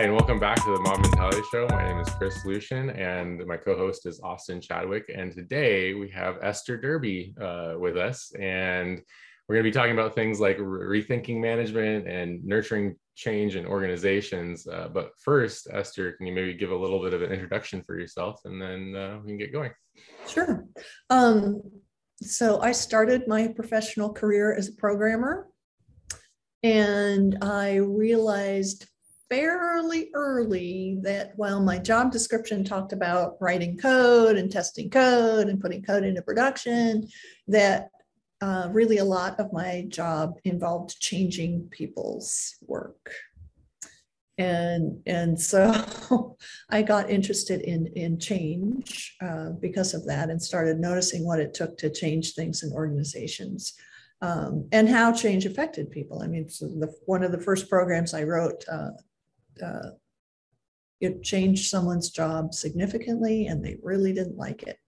Hi, and welcome back to the Mob Mentality Show. My name is Chris Lucian, and my co host is Austin Chadwick. And today we have Esther Derby uh, with us, and we're going to be talking about things like re- rethinking management and nurturing change in organizations. Uh, but first, Esther, can you maybe give a little bit of an introduction for yourself, and then uh, we can get going? Sure. Um, so I started my professional career as a programmer, and I realized fairly early that while my job description talked about writing code and testing code and putting code into production, that uh, really a lot of my job involved changing people's work. And, and so I got interested in, in change uh, because of that and started noticing what it took to change things in organizations. Um, and how change affected people. I mean, so the, one of the first programs I wrote uh, uh, it changed someone's job significantly and they really didn't like it.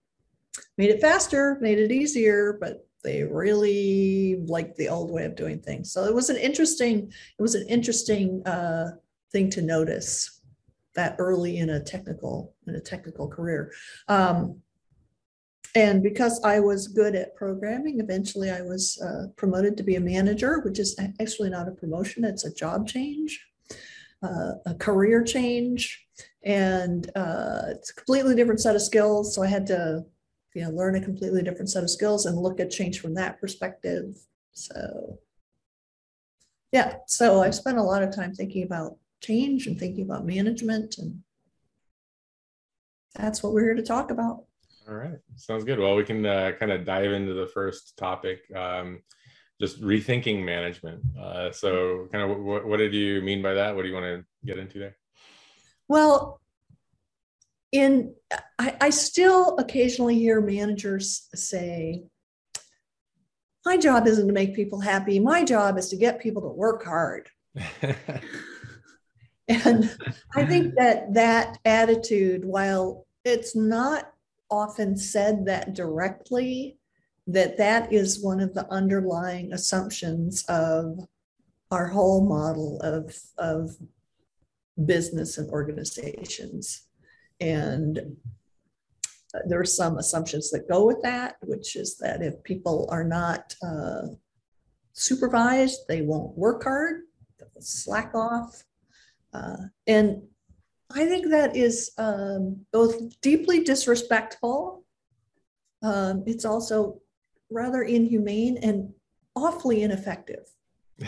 Made it faster, made it easier, but they really liked the old way of doing things. So it was an interesting, it was an interesting uh, thing to notice that early in a technical in a technical career. Um, and because I was good at programming, eventually I was uh, promoted to be a manager, which is actually not a promotion; it's a job change uh, a career change and uh, it's a completely different set of skills. So I had to, you know, learn a completely different set of skills and look at change from that perspective. So, yeah, so I've spent a lot of time thinking about change and thinking about management, and that's what we're here to talk about. All right, sounds good. Well, we can uh, kind of dive into the first topic. Um, just rethinking management. Uh, so, kind of, what, what did you mean by that? What do you want to get into there? Well, in I, I still occasionally hear managers say, "My job isn't to make people happy. My job is to get people to work hard." and I think that that attitude, while it's not often said that directly, that that is one of the underlying assumptions of our whole model of, of business and organizations. And there are some assumptions that go with that, which is that if people are not uh, supervised, they won't work hard, slack off. Uh, and I think that is um, both deeply disrespectful. Um, it's also rather inhumane and awfully ineffective.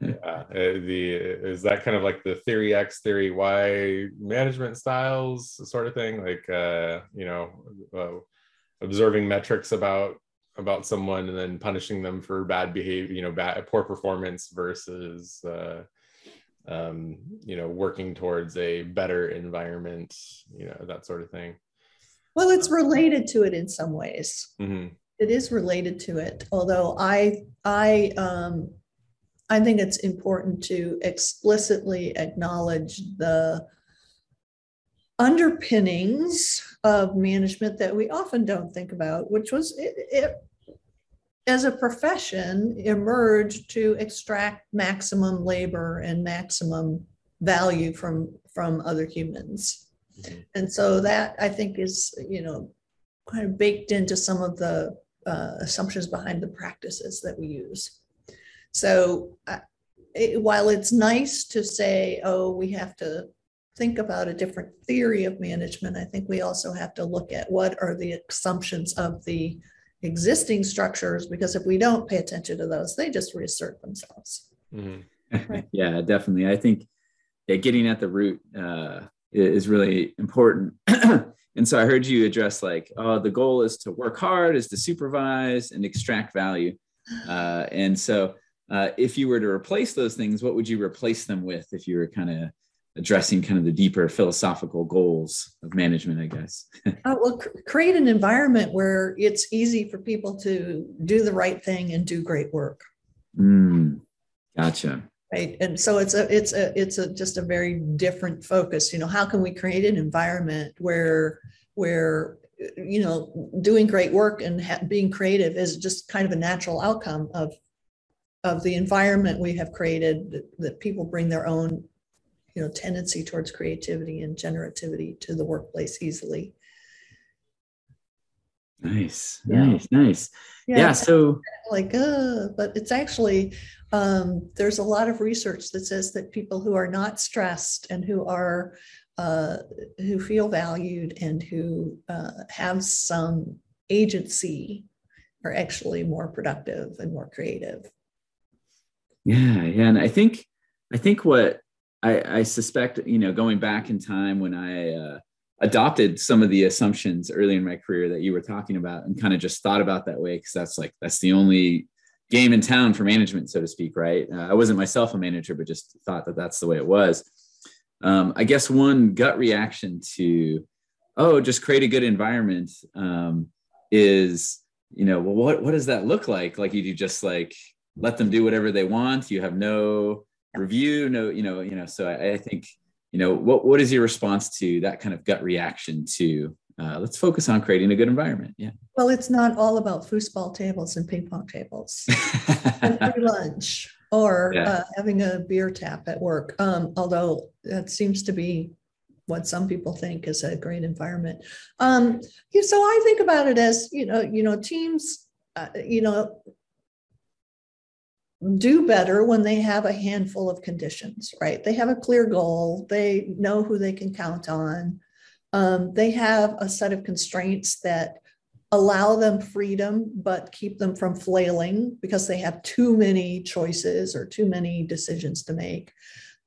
yeah, uh, the is that kind of like the theory X, theory Y management styles sort of thing, like uh, you know, uh, observing metrics about about someone and then punishing them for bad behavior, you know, bad poor performance versus uh, um, you know, working towards a better environment, you know, that sort of thing. Well, it's related to it in some ways. Mm-hmm. It is related to it, although I I um, I think it's important to explicitly acknowledge the underpinnings of management that we often don't think about, which was it, it as a profession emerged to extract maximum labor and maximum value from from other humans Mm-hmm. And so that I think is, you know, kind of baked into some of the uh, assumptions behind the practices that we use. So uh, it, while it's nice to say, oh, we have to think about a different theory of management, I think we also have to look at what are the assumptions of the existing structures, because if we don't pay attention to those, they just reassert themselves. Mm-hmm. Right. yeah, definitely. I think yeah, getting at the root uh, is really important. and so I heard you address like, oh, the goal is to work hard, is to supervise and extract value. Uh, and so uh, if you were to replace those things, what would you replace them with if you were kind of addressing kind of the deeper philosophical goals of management, I guess? uh, well, cr- create an environment where it's easy for people to do the right thing and do great work. Mm, gotcha right and so it's a it's a it's a just a very different focus you know how can we create an environment where where you know doing great work and ha- being creative is just kind of a natural outcome of of the environment we have created that, that people bring their own you know tendency towards creativity and generativity to the workplace easily. Nice, yeah. nice, nice. Yeah, yeah so like, uh, but it's actually um, there's a lot of research that says that people who are not stressed and who are uh, who feel valued and who uh, have some agency are actually more productive and more creative. Yeah, yeah, and I think I think what I, I suspect, you know, going back in time when I uh, adopted some of the assumptions early in my career that you were talking about, and kind of just thought about that way because that's like that's the only game in town for management, so to speak, right? Uh, I wasn't myself a manager, but just thought that that's the way it was. Um, I guess one gut reaction to, oh, just create a good environment um, is, you know, well, what what does that look like? Like you do just like let them do whatever they want. You have no review, no, you know, you know. So I, I think, you know, what what is your response to that kind of gut reaction to uh, let's focus on creating a good environment. Yeah. Well, it's not all about foosball tables and ping pong tables and free lunch or yeah. uh, having a beer tap at work. Um, although that seems to be what some people think is a great environment. Um, so I think about it as you know, you know, teams, uh, you know, do better when they have a handful of conditions, right? They have a clear goal. They know who they can count on. Um, they have a set of constraints that allow them freedom, but keep them from flailing because they have too many choices or too many decisions to make.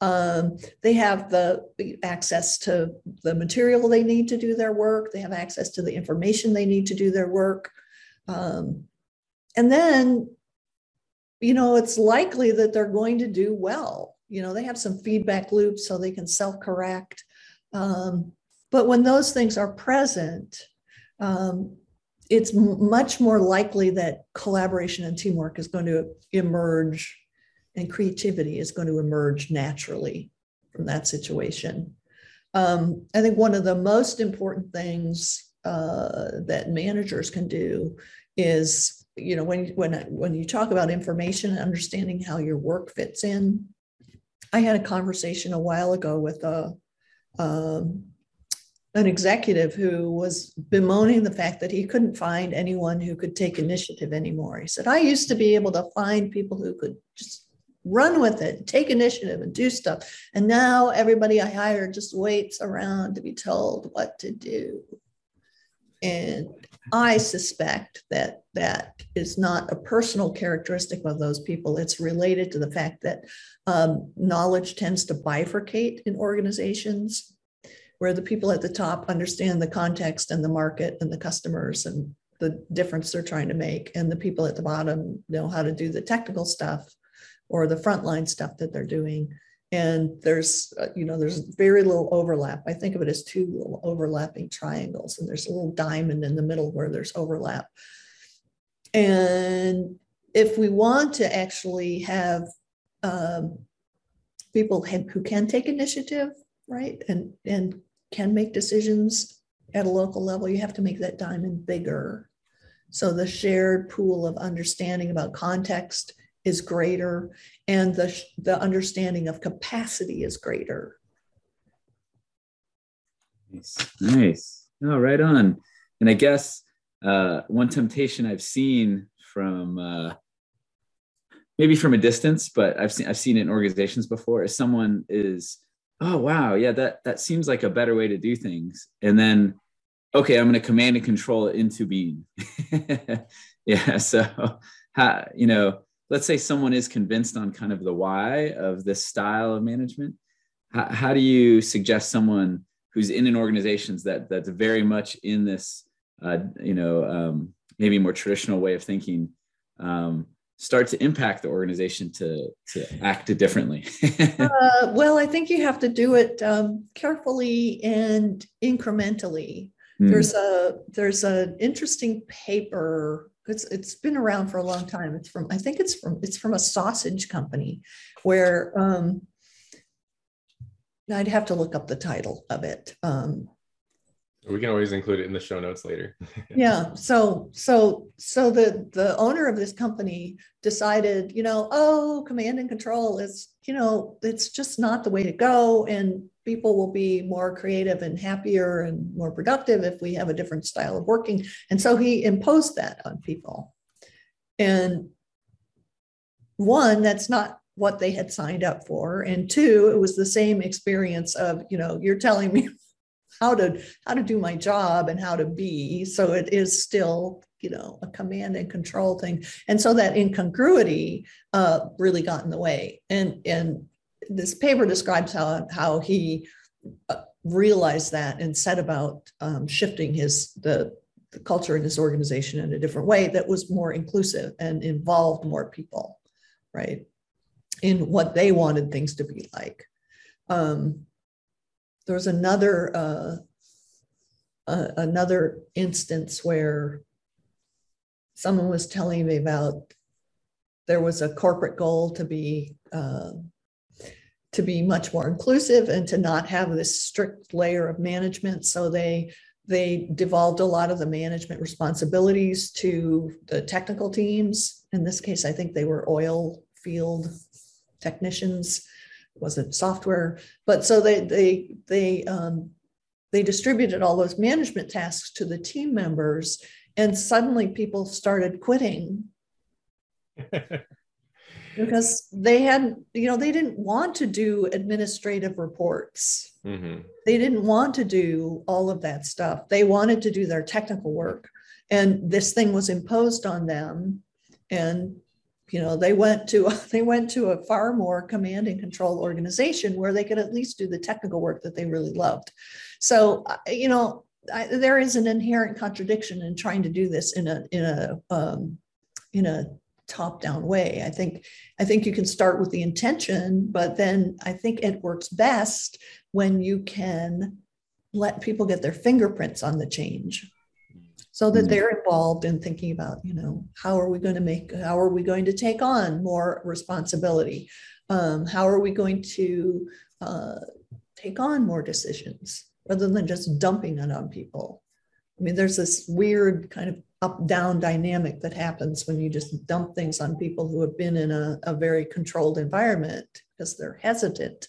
Um, they have the access to the material they need to do their work. They have access to the information they need to do their work. Um, and then, you know, it's likely that they're going to do well. You know, they have some feedback loops so they can self correct. Um, but when those things are present, um, it's much more likely that collaboration and teamwork is going to emerge and creativity is going to emerge naturally from that situation. Um, I think one of the most important things uh, that managers can do is, you know, when when when you talk about information and understanding how your work fits in. I had a conversation a while ago with a um, an executive who was bemoaning the fact that he couldn't find anyone who could take initiative anymore. He said, I used to be able to find people who could just run with it, take initiative and do stuff. And now everybody I hire just waits around to be told what to do. And I suspect that that is not a personal characteristic of those people. It's related to the fact that um, knowledge tends to bifurcate in organizations where the people at the top understand the context and the market and the customers and the difference they're trying to make. And the people at the bottom know how to do the technical stuff or the frontline stuff that they're doing. And there's uh, you know there's very little overlap. I think of it as two little overlapping triangles and there's a little diamond in the middle where there's overlap. And if we want to actually have um, people who can take initiative right and and can make decisions at a local level, you have to make that diamond bigger. So the shared pool of understanding about context is greater and the, the understanding of capacity is greater. Nice. Nice. Oh, right on. And I guess uh, one temptation I've seen from uh, maybe from a distance, but I've seen I've seen it in organizations before is someone is oh wow. Yeah that that seems like a better way to do things. And then okay i'm going to command and control it into being. Yeah so how, you know let's say someone is convinced on kind of the why of this style of management. How, how do you suggest someone who's in an organization that that's very much in this uh, you know um, maybe more traditional way of thinking um, start to impact the organization to to act differently? uh, well, I think you have to do it um, carefully and incrementally. Mm. There's a there's an interesting paper. It's it's been around for a long time. It's from I think it's from it's from a sausage company, where um, I'd have to look up the title of it. Um, we can always include it in the show notes later. yeah. So so so the the owner of this company decided, you know, oh, command and control is, you know, it's just not the way to go. And people will be more creative and happier and more productive if we have a different style of working. And so he imposed that on people. And one, that's not what they had signed up for. And two, it was the same experience of, you know, you're telling me how to how to do my job and how to be. So it is still you know a command and control thing. And so that incongruity uh, really got in the way. And and this paper describes how how he uh, realized that and set about um, shifting his the, the culture in his organization in a different way that was more inclusive and involved more people right in what they wanted things to be like. Um, there was another uh, uh, another instance where someone was telling me about there was a corporate goal to be uh, to be much more inclusive and to not have this strict layer of management. So they they devolved a lot of the management responsibilities to the technical teams. In this case i think they were oil field technicians wasn't software, but so they they they um, they distributed all those management tasks to the team members, and suddenly people started quitting because they had you know they didn't want to do administrative reports. Mm-hmm. They didn't want to do all of that stuff. They wanted to do their technical work, and this thing was imposed on them, and you know they went to they went to a far more command and control organization where they could at least do the technical work that they really loved. So you know I, there is an inherent contradiction in trying to do this in a in a um, in a top down way. I think i think you can start with the intention but then i think it works best when you can let people get their fingerprints on the change so that mm. they're involved in thinking about you know how are we going to make how are we going to take on more responsibility? Um, how are we going to uh, take on more decisions rather than just dumping it on people? I mean there's this weird kind of up down dynamic that happens when you just dump things on people who have been in a, a very controlled environment because they're hesitant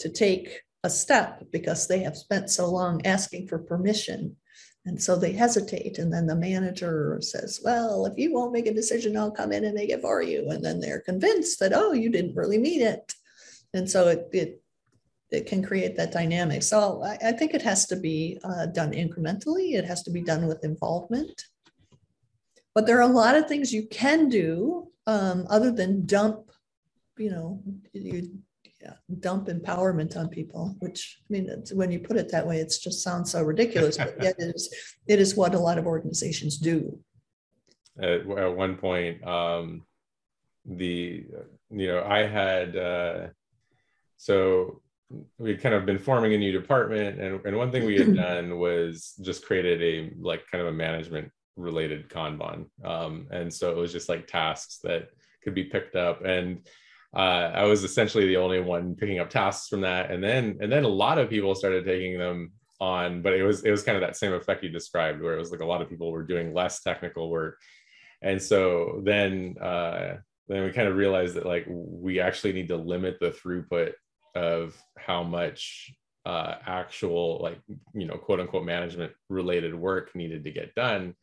to take a step because they have spent so long asking for permission and so they hesitate. And then the manager says, Well, if you won't make a decision, I'll come in and make it for you. And then they're convinced that, oh, you didn't really mean it. And so it, it, it can create that dynamic. So I, I think it has to be uh, done incrementally, it has to be done with involvement. But there are a lot of things you can do um, other than dump, you know, you yeah, dump empowerment on people, which I mean, when you put it that way, it just sounds so ridiculous, but yet it is, it is what a lot of organizations do. At, at one point, um, the, you know, I had, uh, so we'd kind of been forming a new department and, and one thing we had done was just created a like kind of a management related kanban um, and so it was just like tasks that could be picked up and uh, I was essentially the only one picking up tasks from that, and then and then a lot of people started taking them on, but it was it was kind of that same effect you described, where it was like a lot of people were doing less technical work, and so then uh, then we kind of realized that like we actually need to limit the throughput of how much uh, actual like you know quote unquote management related work needed to get done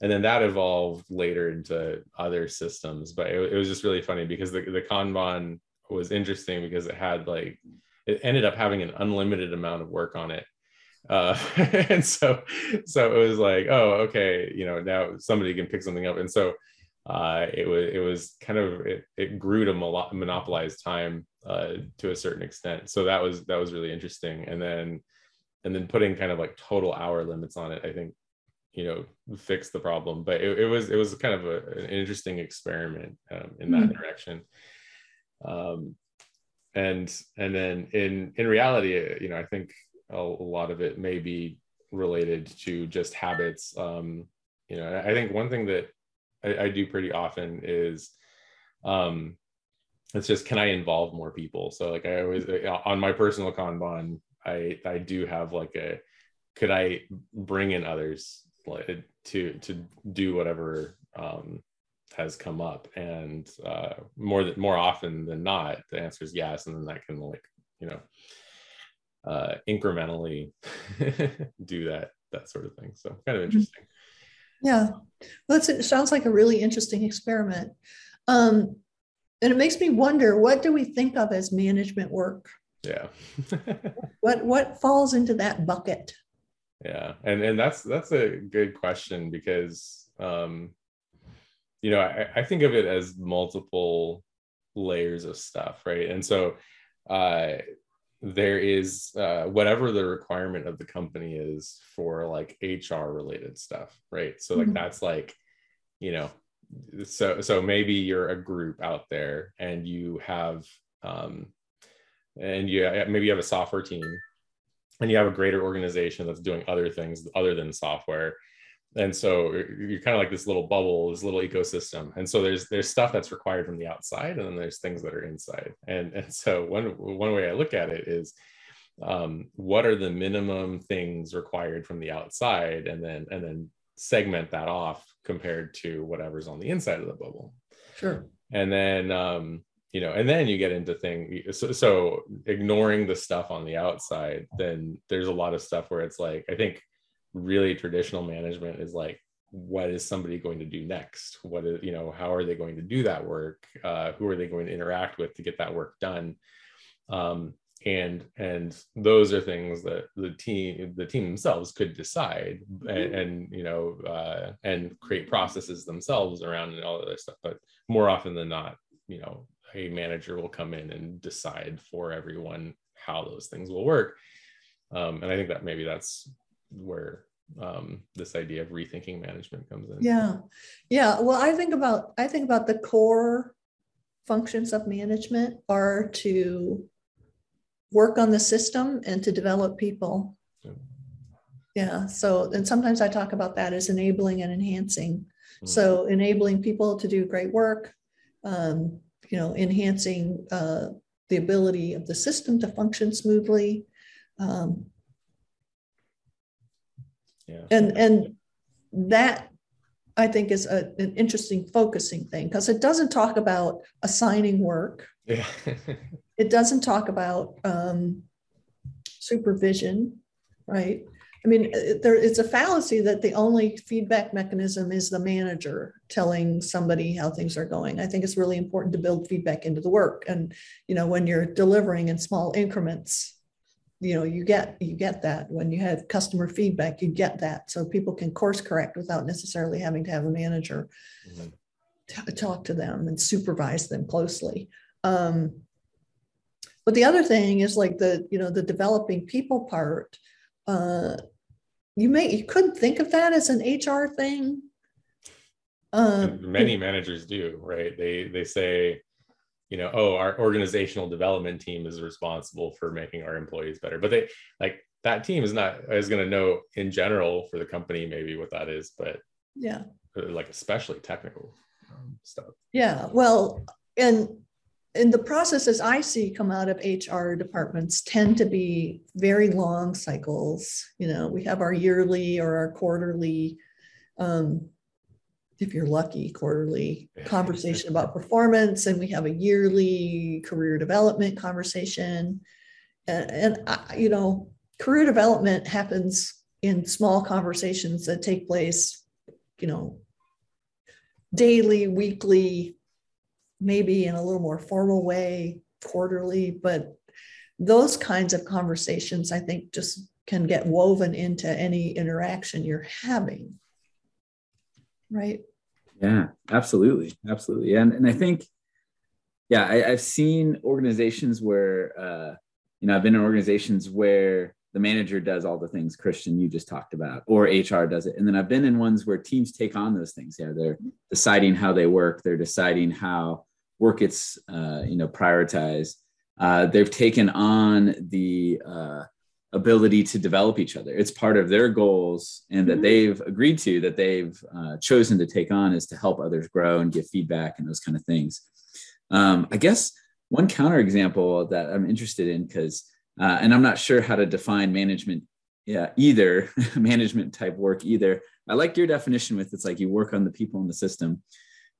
and then that evolved later into other systems but it, it, was just really funny because the, the kanban was interesting because it had like it ended up having an unlimited amount of work on it. Uh, and so so it was like oh okay you know now somebody can pick something up. And so uh, it was it was kind of it, it grew to monopolize time uh, to a certain extent. So that was that was really interesting. And then and then putting kind of like total hour limits on it i think you know fix the problem but it, it was it was kind of a, an interesting experiment um, in that mm-hmm. direction. Um, and and then in in reality uh, you know i think a, a lot of it may be related to just habits. Um, you know i think one thing that I, I do pretty often is um, it's just can i involve more people? So like i always uh, on my personal kanban i i do have like a could I bring in others to to do whatever um, has come up? And uh, more than more often than not, the answer is yes, and then that can like you know uh, incrementally do that that sort of thing. So kind of mm-hmm. interesting. Yeah, well, it sounds like a really interesting experiment. Um, and it makes me wonder what do we think of as management work yeah what what falls into that bucket yeah and and that's that's a good question because um you know I, I think of it as multiple layers of stuff right and so uh there is uh, whatever the requirement of the company is for like hr related stuff right so like mm-hmm. that's like you know so so maybe you're a group out there and you have um and you maybe you have a software team and you have a greater organization that's doing other things other than software and so you're kind of like this little bubble this little ecosystem and so there's there's stuff that's required from the outside and then there's things that are inside and and so one one way i look at it is um, what are the minimum things required from the outside and then and then segment that off compared to whatever's on the inside of the bubble. Sure. And then, um, you know, and then you get into things. So, so ignoring the stuff on the outside, then there's a lot of stuff where it's like, I think really traditional management is like, what is somebody going to do next? What is, you know, how are they going to do that work? Uh, who are they going to interact with to get that work done? Um, and and those are things that the team the team themselves could decide and, mm-hmm. and you know uh, and create processes themselves around and all of that stuff but more often than not you know a manager will come in and decide for everyone how those things will work um, and i think that maybe that's where um, this idea of rethinking management comes in yeah yeah well i think about i think about the core functions of management are to work on the system and to develop people. Yeah. So, and sometimes I talk about that as enabling and enhancing. Mm-hmm. So, enabling people to do great work, um, you know, enhancing uh, the ability of the system to function smoothly. Um, yeah. And and that I think is a, an interesting focusing thing because it doesn't talk about assigning work. Yeah. it doesn't talk about um, supervision, right? I mean, there, it's a fallacy that the only feedback mechanism is the manager telling somebody how things are going. I think it's really important to build feedback into the work. And, you know, when you're delivering in small increments, you know, you get you get that. When you have customer feedback, you get that. So people can course correct without necessarily having to have a manager mm-hmm. t- talk to them and supervise them closely. Um, but the other thing is like the, you know, the developing people part. Uh, you may you couldn't think of that as an HR thing. Um, many managers do, right? They they say, you know, oh, our organizational development team is responsible for making our employees better. But they like that team is not is going to know in general for the company maybe what that is, but yeah, like especially technical um, stuff. Yeah, well, and and the processes I see come out of HR departments tend to be very long cycles. You know, we have our yearly or our quarterly, um, if you're lucky, quarterly conversation about performance, and we have a yearly career development conversation. And, and I, you know, career development happens in small conversations that take place, you know, daily, weekly, maybe in a little more formal way quarterly, but those kinds of conversations, I think, just can get woven into any interaction you're having. Right. Yeah, absolutely. Absolutely. And, and I think, yeah, I, have seen organizations where, uh, you know, I've been in organizations where the manager does all the things Christian you just talked about, or HR does it. And then I've been in ones where teams take on those things. Yeah, they're deciding how they work, they're deciding how work gets uh, you know prioritized. Uh, they've taken on the uh, ability to develop each other. It's part of their goals, and that mm-hmm. they've agreed to that they've uh, chosen to take on is to help others grow and give feedback and those kind of things. Um, I guess one counterexample that I'm interested in because, uh, and I'm not sure how to define management yeah either management type work either i like your definition with it's like you work on the people in the system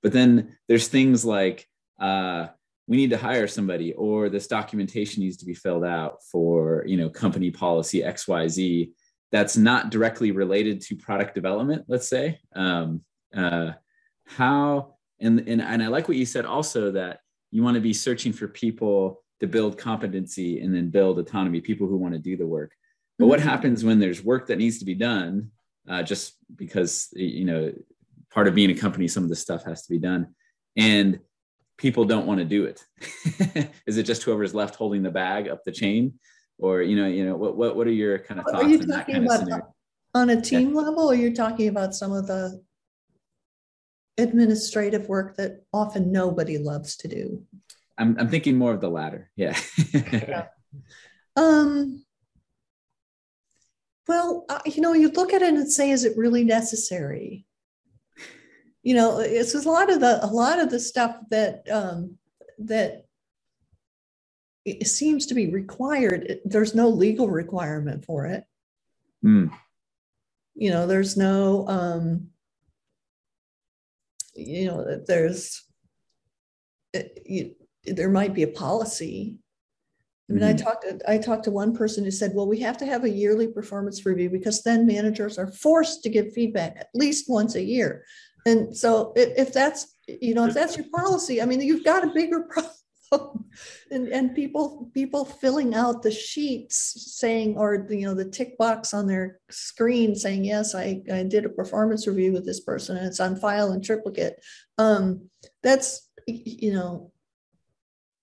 but then there's things like uh, we need to hire somebody or this documentation needs to be filled out for you know company policy xyz that's not directly related to product development let's say. Um, uh, how and, and and i like what you said also that you want to be searching for people to build competency and then build autonomy people who want to do the work. But what mm-hmm. happens when there's work that needs to be done uh, just because you know part of being a company some of this stuff has to be done. And people don't want to do it. Is it just whoever's left holding the bag up the chain? Or you know you know what what, what are your kind of thoughts are you talking about on a team yeah. level or you're talking about some of the administrative work that often nobody loves to do? I'm, I'm thinking more of the latter yeah, yeah. um well uh, you know you look at it and say is it really necessary you know it's a lot of the a lot of the stuff that um that it seems to be required there's no legal requirement for it mm. you know there's no um you know there's it, you, there might be a policy I mean, mm-hmm. I talked to, I talked to one person who said, well, we have to have a yearly performance review because then managers are forced to give feedback at least once a year. And so if, if that's, you know, if that's your policy, I mean, you've got a bigger problem. and, and people people filling out the sheets saying or you know the tick box on their screen saying yes I, I did a performance review with this person and it's on file in triplicate um, that's you know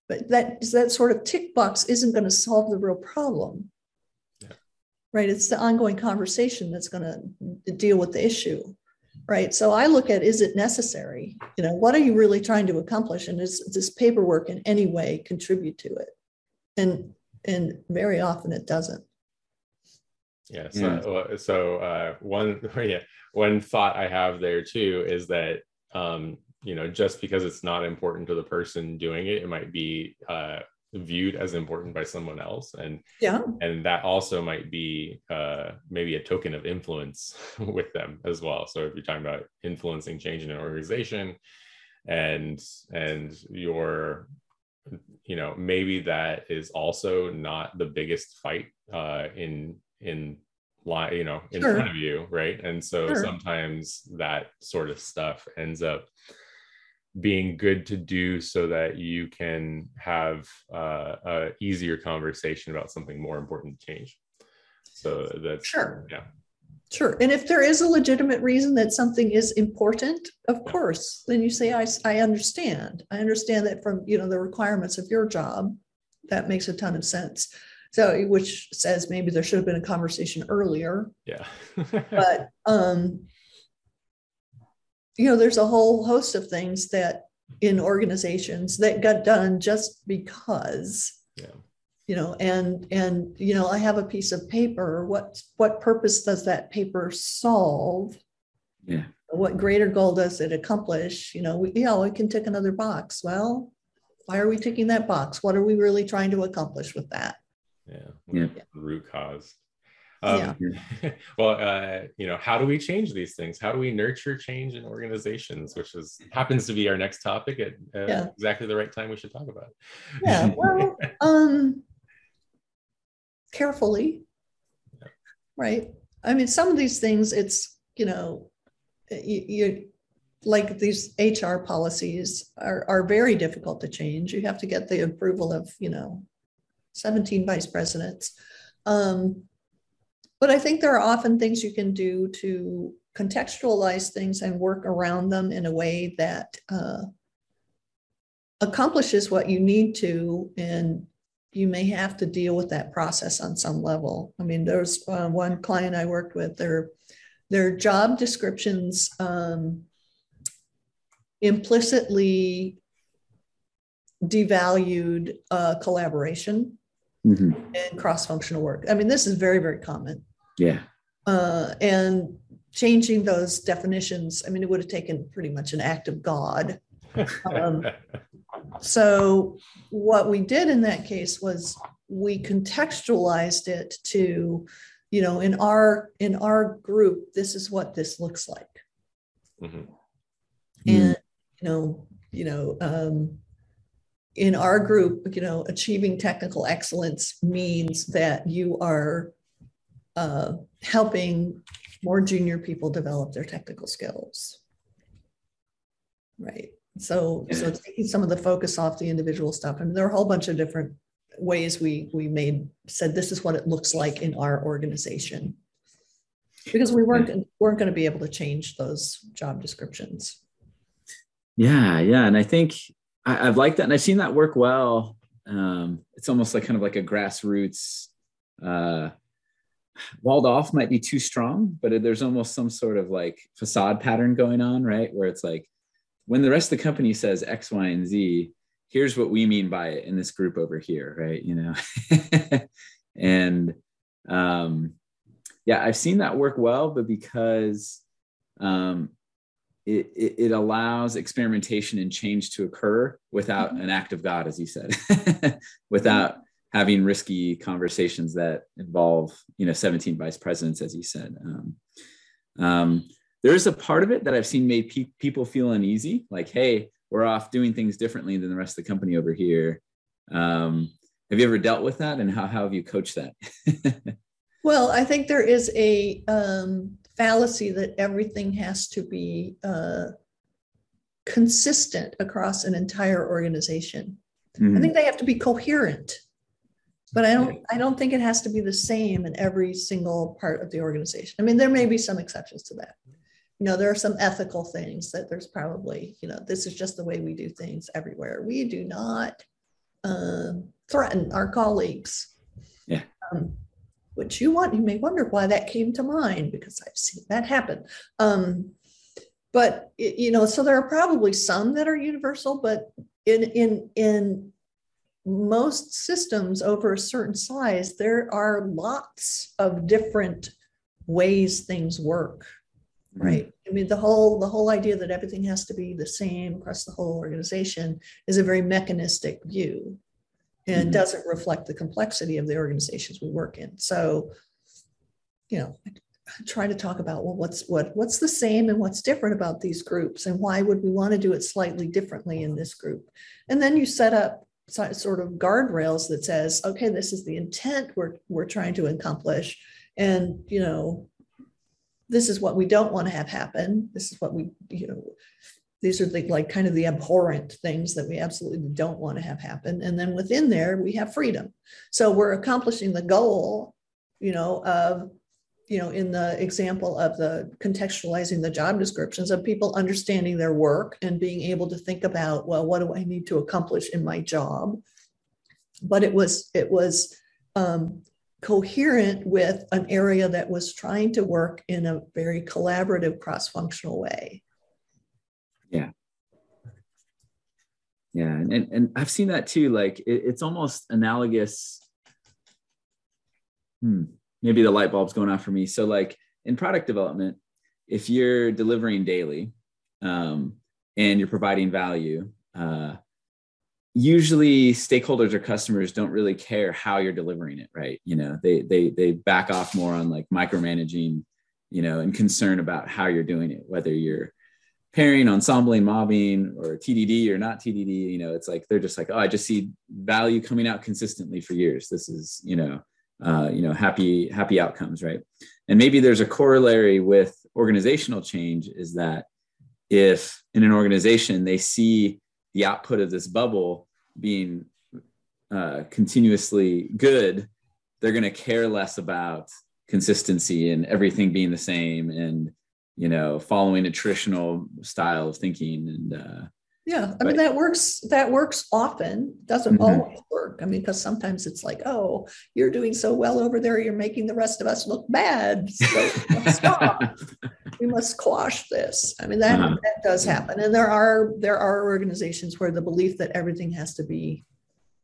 but that that sort of tick box isn't going to solve the real problem yeah. right it's the ongoing conversation that's going to deal with the issue right? So i look at is it necessary? You know what are you really trying to accomplish? And is this paperwork in any way contribute to it? And and very often it doesn't. Yeah so, yeah. so uh, one yeah one thought i have there too is that um you know just because it's not important to the person doing it it might be uh, viewed as important by someone else and yeah and that also might be uh, maybe a token of influence with them as well so if you're talking about influencing change in an organization and and your you know maybe that is also not the biggest fight uh, in in line you know in sure. front of you right and so sure. sometimes that sort of stuff ends up being good to do so that you can have uh, a easier conversation about something more important to change. So that's sure. yeah. Sure. And if there is a legitimate reason that something is important of yeah. course then you say I, I understand. I understand that from you know the requirements of your job that makes a ton of sense. So which says maybe there should have been a conversation earlier. Yeah. But um you know, there's a whole host of things that in organizations that got done just because. Yeah. You know, and and you know, I have a piece of paper. What what purpose does that paper solve? Yeah. What greater goal does it accomplish? You know, we, yeah, we can tick another box. Well, why are we ticking that box? What are we really trying to accomplish with that? Yeah. yeah. Root cause. Um, yeah. well, uh, you know, how do we change these things? How do we nurture change in organizations, which is happens to be our next topic at uh, yeah. exactly the right time we should talk about. Yeah. Well, um, carefully, yeah. right? I mean, some of these things, it's you know, you, you like these HR policies are, are very difficult to change. You have to get the approval of, you know, 17 vice presidents. Um, but I think there are often things you can do to contextualize things and work around them in a way that uh, accomplishes what you need to. And you may have to deal with that process on some level. I mean, there's uh, one client I worked with, their, their job descriptions um, implicitly devalued uh, collaboration mm-hmm. and cross-functional work. I mean, this is very, very common. Yeah. Uh, and changing those definitions, I mean, it would have taken pretty much an act of God. Um, so what we did in that case was we contextualized it to you know, in our in our group, this is what this looks like. Mm-hmm. And you know, you know, um, in our group, you know, achieving technical excellence means that you are uh, helping more junior people develop their technical skills. Right. So, so taking some of the focus off the individual stuff. I mean, there are a whole bunch of different ways we we made said this is what it looks like in our organization because we weren't weren't going to be able to change those job descriptions. Yeah, yeah, and I think I, have liked that, and I've seen that work well. Um, it's almost like kind of like a grassroots. Uh, walled off might be too strong, but there's almost some sort of like facade pattern going on, right? Where it's like when the rest of the company says X, Y, and Z, here's what we mean by it in this group over here, right? You know, and um, yeah, I've seen that work well, but because um, it, it, it, allows experimentation and change to occur without mm-hmm. an act of God, as you said, without mm-hmm. having risky conversations that involve, you know, 17 vice presidents, as you said. Um, um, there is a part of it that I've seen made pe- people feel uneasy, like, hey, we're off doing things differently than the rest of the company over here. Um, have you ever dealt with that, and how, how have you coached that? well, I think there is a um, fallacy that everything has to be uh, consistent across an entire organization. Mm-hmm. I think they have to be coherent, but I don't. I don't think it has to be the same in every single part of the organization. I mean, there may be some exceptions to that. You know, there are some ethical things that there's probably. You know, this is just the way we do things everywhere. We do not uh, threaten our colleagues. Yeah. Um, which you want, you may wonder why that came to mind because I've seen that happen. Um, but it, you know, so there are probably some that are universal, but in in in most systems over a certain size, there are lots of different ways things work. Mm-hmm. Right. I mean, the whole the whole idea that everything has to be the same across the whole organization is a very mechanistic view and mm-hmm. doesn't reflect the complexity of the organizations we work in. So, you know, I try to talk about well, what's what what's the same and what's different about these groups, and why would we want to do it slightly differently in this group? And then you set up sort of guardrails that says, okay, this is the intent we're we're trying to accomplish, and you know, this is what we don't want to have happen. This is what we you know these are the like kind of the abhorrent things that we absolutely don't want to have happen. And then within there we have freedom. So we're accomplishing the goal you know of you know in the example of the contextualizing the job descriptions of people understanding their work and being able to think about well what do i need to accomplish in my job? But it was it was um, coherent with an area that was trying to work in a very collaborative cross-functional way yeah. Yeah and, and, and i've seen that too like it, it's almost analogous. Hmm, maybe the light bulb's going off for me. So like in product development if you're delivering daily um, and you're providing value uh, usually stakeholders or customers don't really care how you're delivering it right? You know they they they back off more on like micromanaging you know and concern about how you're doing it whether you're pairing, ensembling, mobbing, or TDD or not TDD, you know, it's like they're just like, oh, I just see value coming out consistently for years. This is, you know, uh, you know, happy happy outcomes, right? And maybe there's a corollary with organizational change is that if in an organization they see the output of this bubble being uh, continuously good, they're going to care less about consistency and everything being the same and you know, following a traditional style of thinking. And uh, yeah, I but, mean that works. That works often. Doesn't mm-hmm. always work. I mean, because sometimes it's like, oh, you're doing so well over there, you're making the rest of us look bad. So stop. we must quash this. I mean, that uh-huh. that does happen, and there are there are organizations where the belief that everything has to be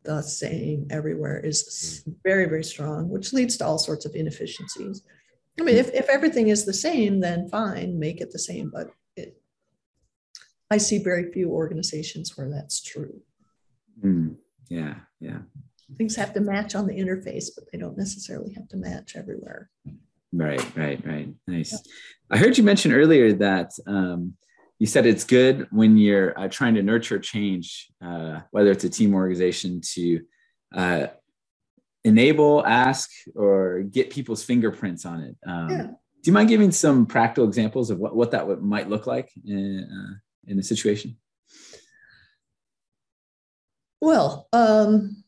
the same everywhere is very very strong, which leads to all sorts of inefficiencies. I mean, if, if everything is the same, then fine, make it the same. But it, I see very few organizations where that's true. Mm, yeah, yeah. things have to match on the interface, but they don't necessarily have to match everywhere. Right, right, right. Nice. I heard you mention earlier that um, you said it's good when you're uh, trying to nurture change, uh, whether it's a team organization, to uh, enable, ask, or get people's fingerprints on it. Um, yeah. Do you mind giving some practical examples of what, what that might look like in, uh, in a situation? Well, um,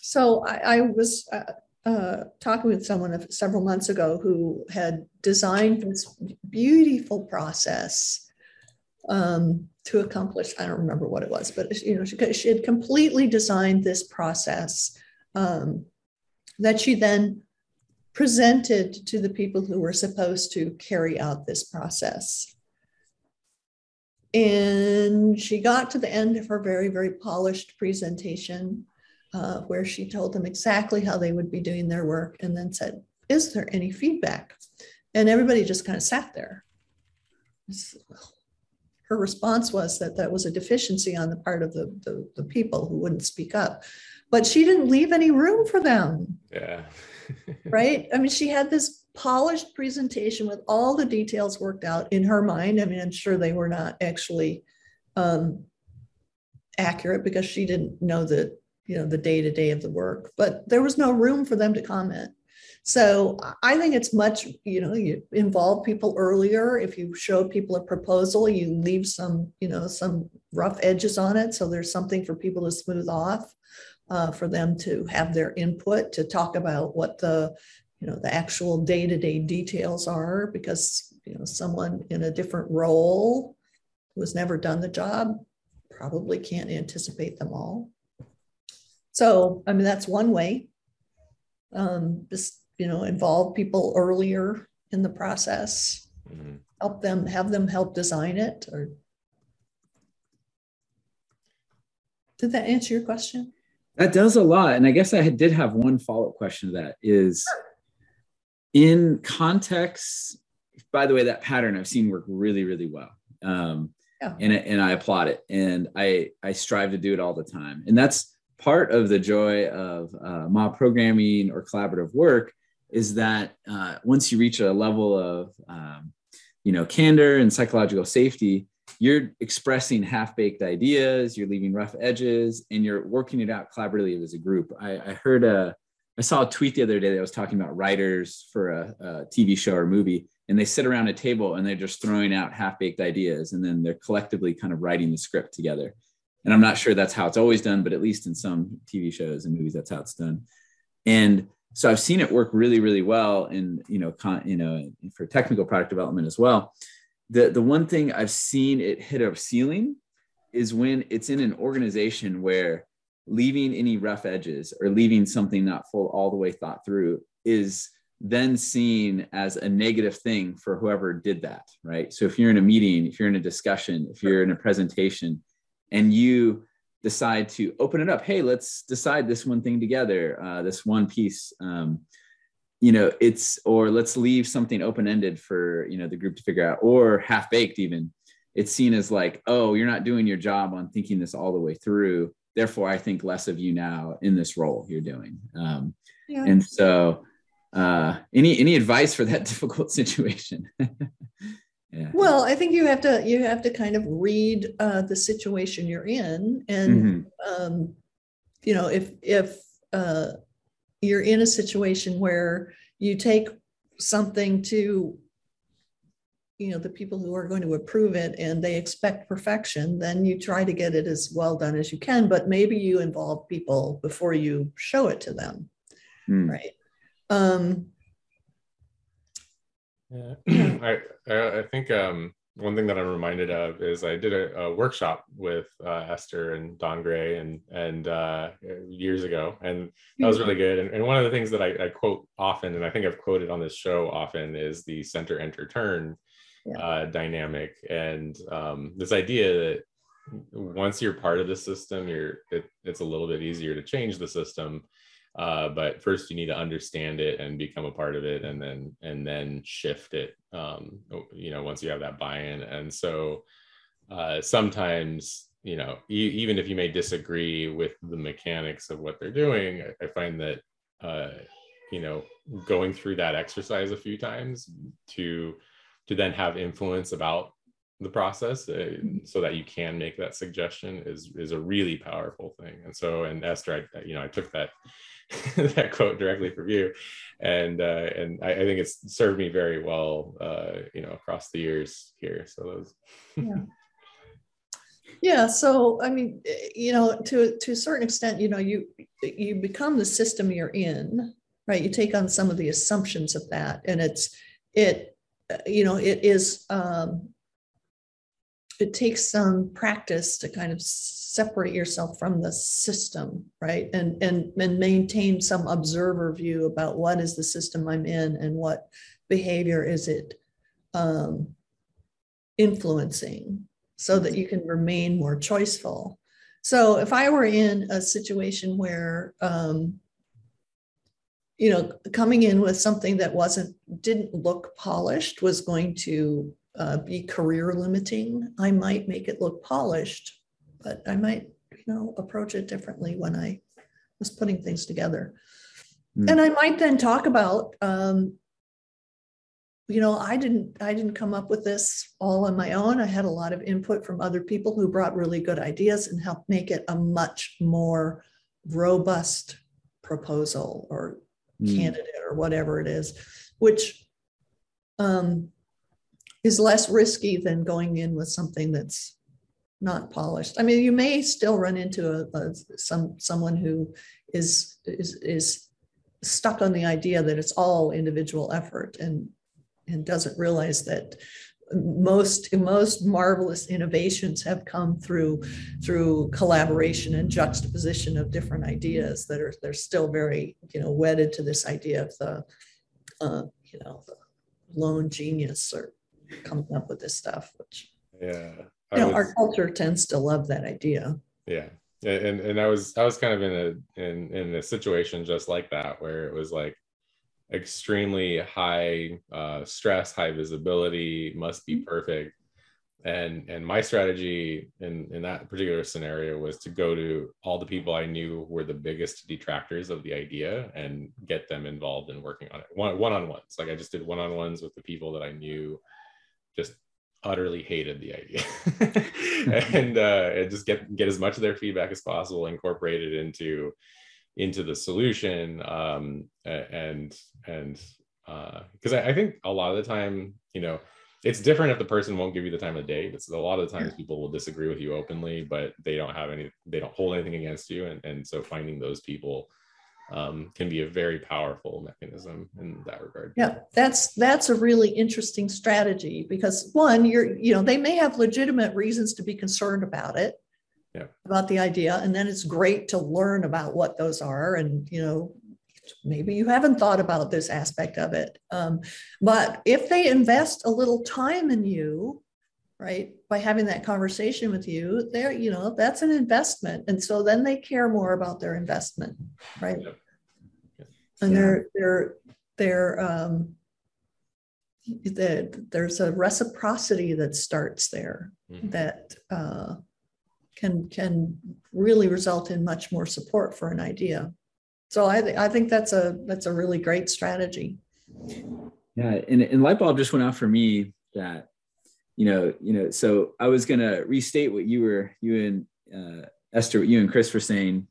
so I, I was uh, uh, talking with someone several months ago who had designed this beautiful process um, to accomplish. I don't remember what it was, but you know, she, she had completely designed this process um, that she then presented to the people who were supposed to carry out this process. And she got to the end of her very, very polished presentation uh, where she told them exactly how they would be doing their work and then said, Is there any feedback? And everybody just kind of sat there. Her response was that that was a deficiency on the part of the, the, the people who wouldn't speak up. But she didn't leave any room for them. Yeah. right? I mean, she had this polished presentation with all the details worked out in her mind. I mean, I'm sure they were not actually um, accurate because she didn't know the you know the day to day of the work, but there was no room for them to comment. So I think it's much, you know, you involve people earlier. If you show people a proposal, you leave some, you know, some rough edges on it. So there's something for people to smooth off, uh, for them to have their input, to talk about what the, you know, the actual day-to-day details are, because, you know, someone in a different role who has never done the job probably can't anticipate them all. So, I mean, that's one way. Um, just you know involve people earlier in the process mm-hmm. help them have them help design it or did that answer your question that does a lot and i guess i did have one follow-up question to that is in context by the way that pattern i've seen work really really well um, yeah. and, and i applaud it and i i strive to do it all the time and that's part of the joy of uh, mob programming or collaborative work is that uh, once you reach a level of um, you know candor and psychological safety you're expressing half-baked ideas you're leaving rough edges and you're working it out collaboratively as a group. I, I heard a i saw a tweet the other day that was talking about writers for a, a tv show or movie and they sit around a table and they're just throwing out half-baked ideas and then they're collectively kind of writing the script together. And i'm not sure that's how it's always done but at least in some tv shows and movies that's how it's done. And so I've seen it work really, really well in you know, con, you know, for technical product development as well. The the one thing I've seen it hit a ceiling is when it's in an organization where leaving any rough edges or leaving something not full all the way thought through is then seen as a negative thing for whoever did that, right? So if you're in a meeting, if you're in a discussion, if you're in a presentation, and you decide to open it up. Hey let's decide this one thing together uh, this one piece. Um, you know it's or let's leave something open-ended for you know the group to figure out or half-baked even. It's seen as like oh you're not doing your job on thinking this all the way through. Therefore i think less of you now in this role you're doing. Um, yeah. and so uh, any any advice for that difficult situation yeah. Well, I think you have to you have to kind of read uh, the situation you're in, and mm-hmm. um, you know if if uh, you're in a situation where you take something to you know the people who are going to approve it and they expect perfection then you try to get it as well done as you can but maybe you involve people before you show it to them mm. right um, yeah, I, I think um, one thing that I'm reminded of is I did a, a workshop with uh, Esther and Don Gray and and uh, years ago, and that was really good. And, and one of the things that I, I, quote often, and I think I've quoted on this show often, is the center enter turn yeah. uh, dynamic, and um, this idea that once you're part of the system, you're it, it's a little bit easier to change the system uh, but first you need to understand it and become a part of it and then and then shift it um, you know once you have that buy-in. And so uh, sometimes you know e- even if you may disagree with the mechanics of what they're doing i, I find that uh, you know going through that exercise a few times to to then have influence about the process uh, so that you can make that suggestion is is a really powerful thing. And so and esther i you know i took that that quote directly from you. And uh and I, I, think it's served me very well uh you know across the years here. So those yeah. Yeah so i mean eh, you know to to a certain extent you know you you become the system you're in right? You take on some of the assumptions of that and it's it uh, you know it is um it takes some practice to kind of separate yourself from the system right and and and maintain some observer view about what is the system i'm in and what behavior is it um, influencing so that you can remain more choiceful. So if I were in a situation where, um, you know, coming in with something that wasn't, didn't look polished was going to uh, be career limiting, I might make it look polished, but I might, you know, approach it differently when I was putting things together. Mm. And I might then talk about um, you know i didn't i didn't come up with this all on my own i had a lot of input from other people who brought really good ideas and helped make it a much more robust proposal or mm. candidate or whatever it is which um, is less risky than going in with something that's not polished. I mean you may still run into a, a some someone who is is is stuck on the idea that it's all individual effort and and doesn't realize that most most marvelous innovations have come through through collaboration and juxtaposition of different ideas that are they're still very you know wedded to this idea of the uh, you know the lone genius or coming up with this stuff which yeah was, our culture tends to love that idea yeah and and i was i was kind of in a in in a situation just like that where it was like extremely high uh, stress, high visibility, must be mm-hmm. perfect. And and my strategy in in that particular scenario was to go to all the people I knew were the biggest detractors of the idea and get them involved in working on it one one on ones. Like I just did one on ones with the people that I knew just utterly hated the idea. And uh, just get get as much of their feedback as possible incorporated into into the solution um, and and uh because uh, I, I, think a lot of the time you know it's different if the person won't give you the time of day it's a lot of the times people will disagree with you openly but they don't have any they don't hold anything against you and, and so finding those people um, can be a very powerful mechanism in that regard yeah that's that's a really interesting strategy because one you're you know they may have legitimate reasons to be concerned about it yeah. about the idea and then it's great to learn about what those are and you know maybe you haven't thought about this aspect of it um, but if they invest a little time in you right by having that conversation with you there you know that's an investment and so then they care more about their investment right yeah. and they're they're they're um that there's a reciprocity that starts there mm-hmm. that uh, can can really result in much more support for an idea. So I, th- I think that's a that's a really great strategy. Yeah, and, and light bulb just went off for me that you know you know so I was gonna restate what you were you and uh, Esther what you and Chris were saying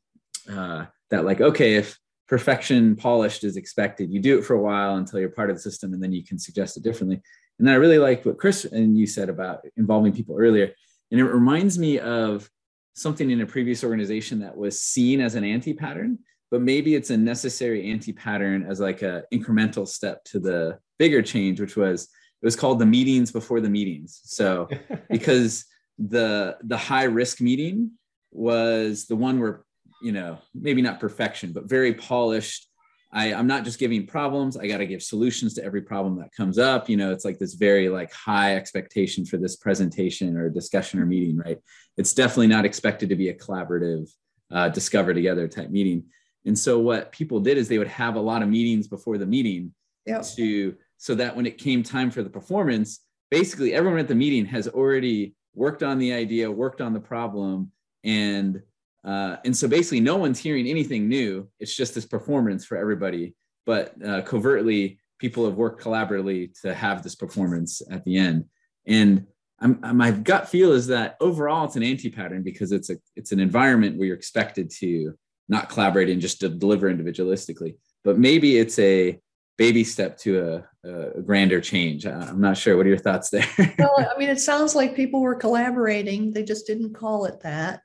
uh, that like okay if perfection polished is expected you do it for a while until you're part of the system and then you can suggest it differently. And then I really like what Chris and you said about involving people earlier and it reminds me of something in a previous organization that was seen as an anti-pattern but maybe it's a necessary anti-pattern as like a incremental step to the bigger change which was it was called the meetings before the meetings so because the the high risk meeting was the one where you know maybe not perfection but very polished I, I'm not just giving problems. I got to give solutions to every problem that comes up. You know, it's like this very like high expectation for this presentation or discussion or meeting, right? It's definitely not expected to be a collaborative, uh, discover together type meeting. And so what people did is they would have a lot of meetings before the meeting yep. to so that when it came time for the performance, basically everyone at the meeting has already worked on the idea, worked on the problem, and uh, and so basically no one's hearing anything new. It's just this performance for everybody, but uh, covertly people have worked collaboratively to have this performance at the end. And I'm, my gut feel is that overall it's an anti-pattern because it's a it's an environment where you're expected to not collaborate and just to deliver individualistically. But maybe it's a baby step to a, a grander change. I'm not sure. What are your thoughts there? well, I mean, it sounds like people were collaborating. They just didn't call it that.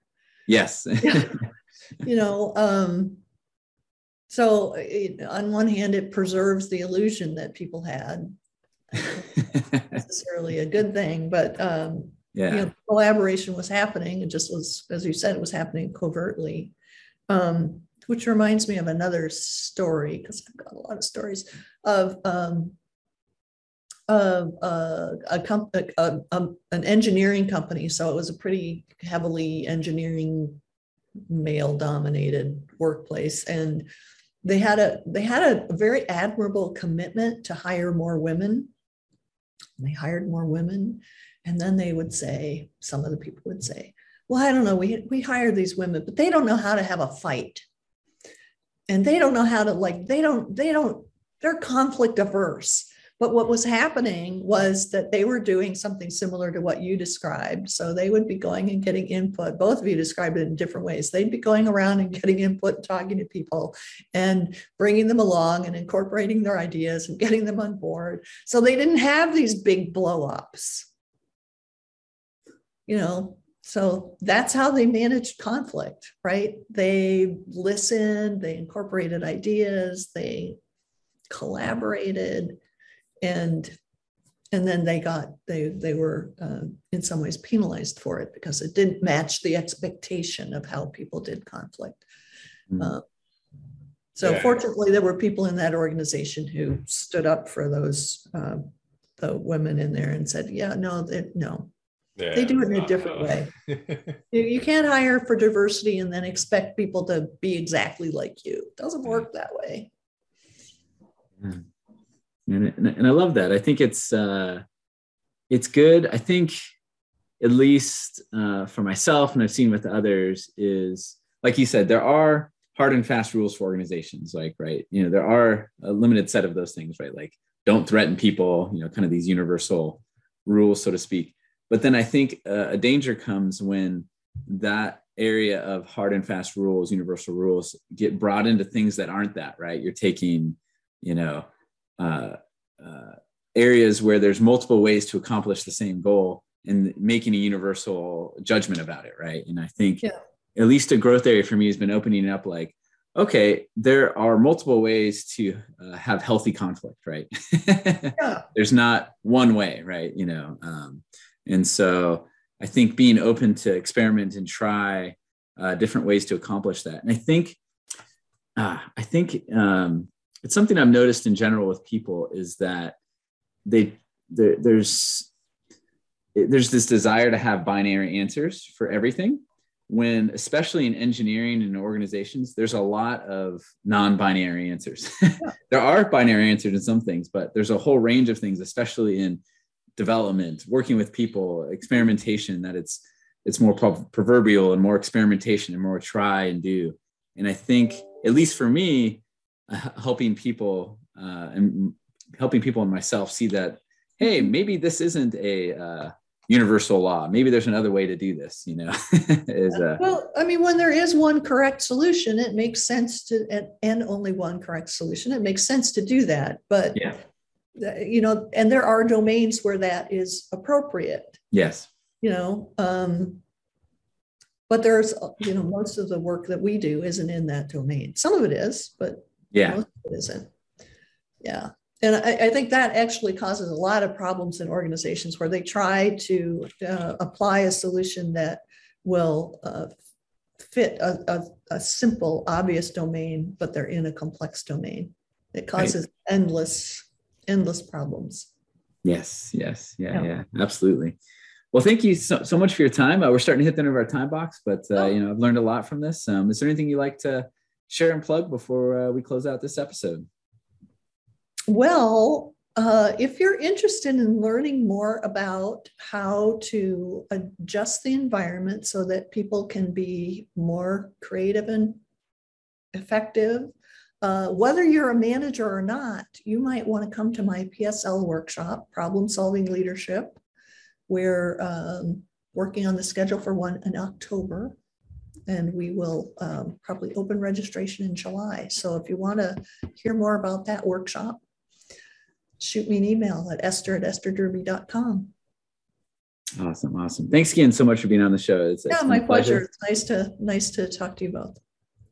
Yes. you know, um, so it, on one hand, it preserves the illusion that people had. necessarily a good thing, but um, yeah, you know, collaboration was happening. It just was, as you said, it was happening covertly. Um, which reminds me of another story because I've got a lot of stories of um, a, comp- a, a, um, an engineering company. So it was a pretty heavily engineering male dominated workplace, and they had a they had a very admirable commitment to hire more women. They hired more women, and then they would say some of the people would say, "Well, I don't know. We we hired these women, but they don't know how to have a fight." and they don't know how to like they don't they don't they're conflict averse but what was happening was that they were doing something similar to what you described. So they would be going and getting input. Both of you described it in different ways. They'd be going around and getting input talking to people and bringing them along and incorporating their ideas and getting them on board. So they didn't have these big blow ups you know so that's how they managed conflict, right? They listened, they incorporated ideas, they collaborated, and and then they got they they were uh, in some ways penalized for it because it didn't match the expectation of how people did conflict. Mm-hmm. Uh, so yeah. fortunately, there were people in that organization who stood up for those uh, the women in there and said, "Yeah, no, they, no, yeah, they do it in a different way. you can't hire for diversity and then expect people to be exactly like you. It doesn't work that way. And, and I love that. I think it's uh, it's good. I think at least uh, for myself and I've seen with others is like you said, there are hard and fast rules for organizations. Like right, you know, there are a limited set of those things. Right, like don't threaten people. You know, kind of these universal rules, so to speak but then I think uh, a danger comes when that area of hard and fast rules, universal rules, get brought into things that aren't that, right? You're taking, you know, uh, uh, areas where there's multiple ways to accomplish the same goal and making a universal judgment about it, right? And I think yeah. at least a growth area for me has been opening up like, okay, there are multiple ways to uh, have healthy conflict, right? yeah. There's not one way, right? You know, um, and so I think being open to experiment and try uh, different ways to accomplish that. And I think, uh, I think um, it's something I've noticed in general with people is that they there, there's there's this desire to have binary answers for everything when especially in engineering and organizations there's a lot of non-binary answers there are binary answers in some things but there's a whole range of things especially in development, working with people, experimentation, that it's it's more proverbial and more experimentation and more try and do. And I think, at least for me, helping people uh, and helping people and myself see that, hey, maybe this isn't a uh, universal law. Maybe there's another way to do this. You know, is uh, well, I mean, when there is one correct solution, it makes sense to and, and only one correct solution. It makes sense to do that. But yeah you know, and there are domains where that is appropriate. Yes. You know, um, but there's, you know, most of the work that we do isn't in that domain. Some of it is, but yeah, most of it isn't. Yeah. And I, I, think that actually causes a lot of problems in organizations where they try to uh, apply a solution that will uh, fit a, a, a, simple, obvious domain, but they're in a complex domain. It causes right. endless endless problems. Yes, yes, yeah, yeah, yeah, absolutely. Well, thank you so, so much for your time. Uh, we're starting to hit the end of our time box, but uh, oh. you know I've learned a lot from this. Um, is there anything you like to share and plug before uh, we close out this episode? Well, uh, if you're interested in learning more about how to adjust the environment so that people can be more creative and effective, uh, whether you're a manager or not, you might want to come to my PSL workshop, Problem Solving Leadership. We're um, working on the schedule for one in October, and we will um, probably open registration in July. So if you want to hear more about that workshop, shoot me an email at esther at estherderby.com. Awesome, awesome. Thanks again so much for being on the show. It's, yeah, it's my pleasure. pleasure. It's nice to nice to talk to you both.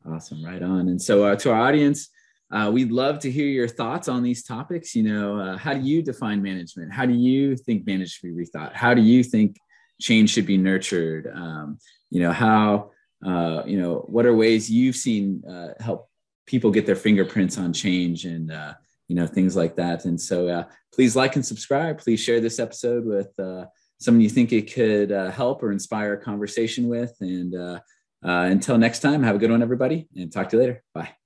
Awesome, right on. And so uh, to our audience, uh, we'd love to hear your thoughts on these topics. You know, uh, how do you define management? How do you think management should be rethought? How do you think change should be nurtured? Um, you know, how, uh, you know, what are ways you've seen uh, help people get their fingerprints on change and, uh, you know, things like that. And so please like and subscribe. Please share this episode with someone you think it could help or inspire a conversation with. And, uh, until next time, have a good one, everybody, and talk to you later. Bye.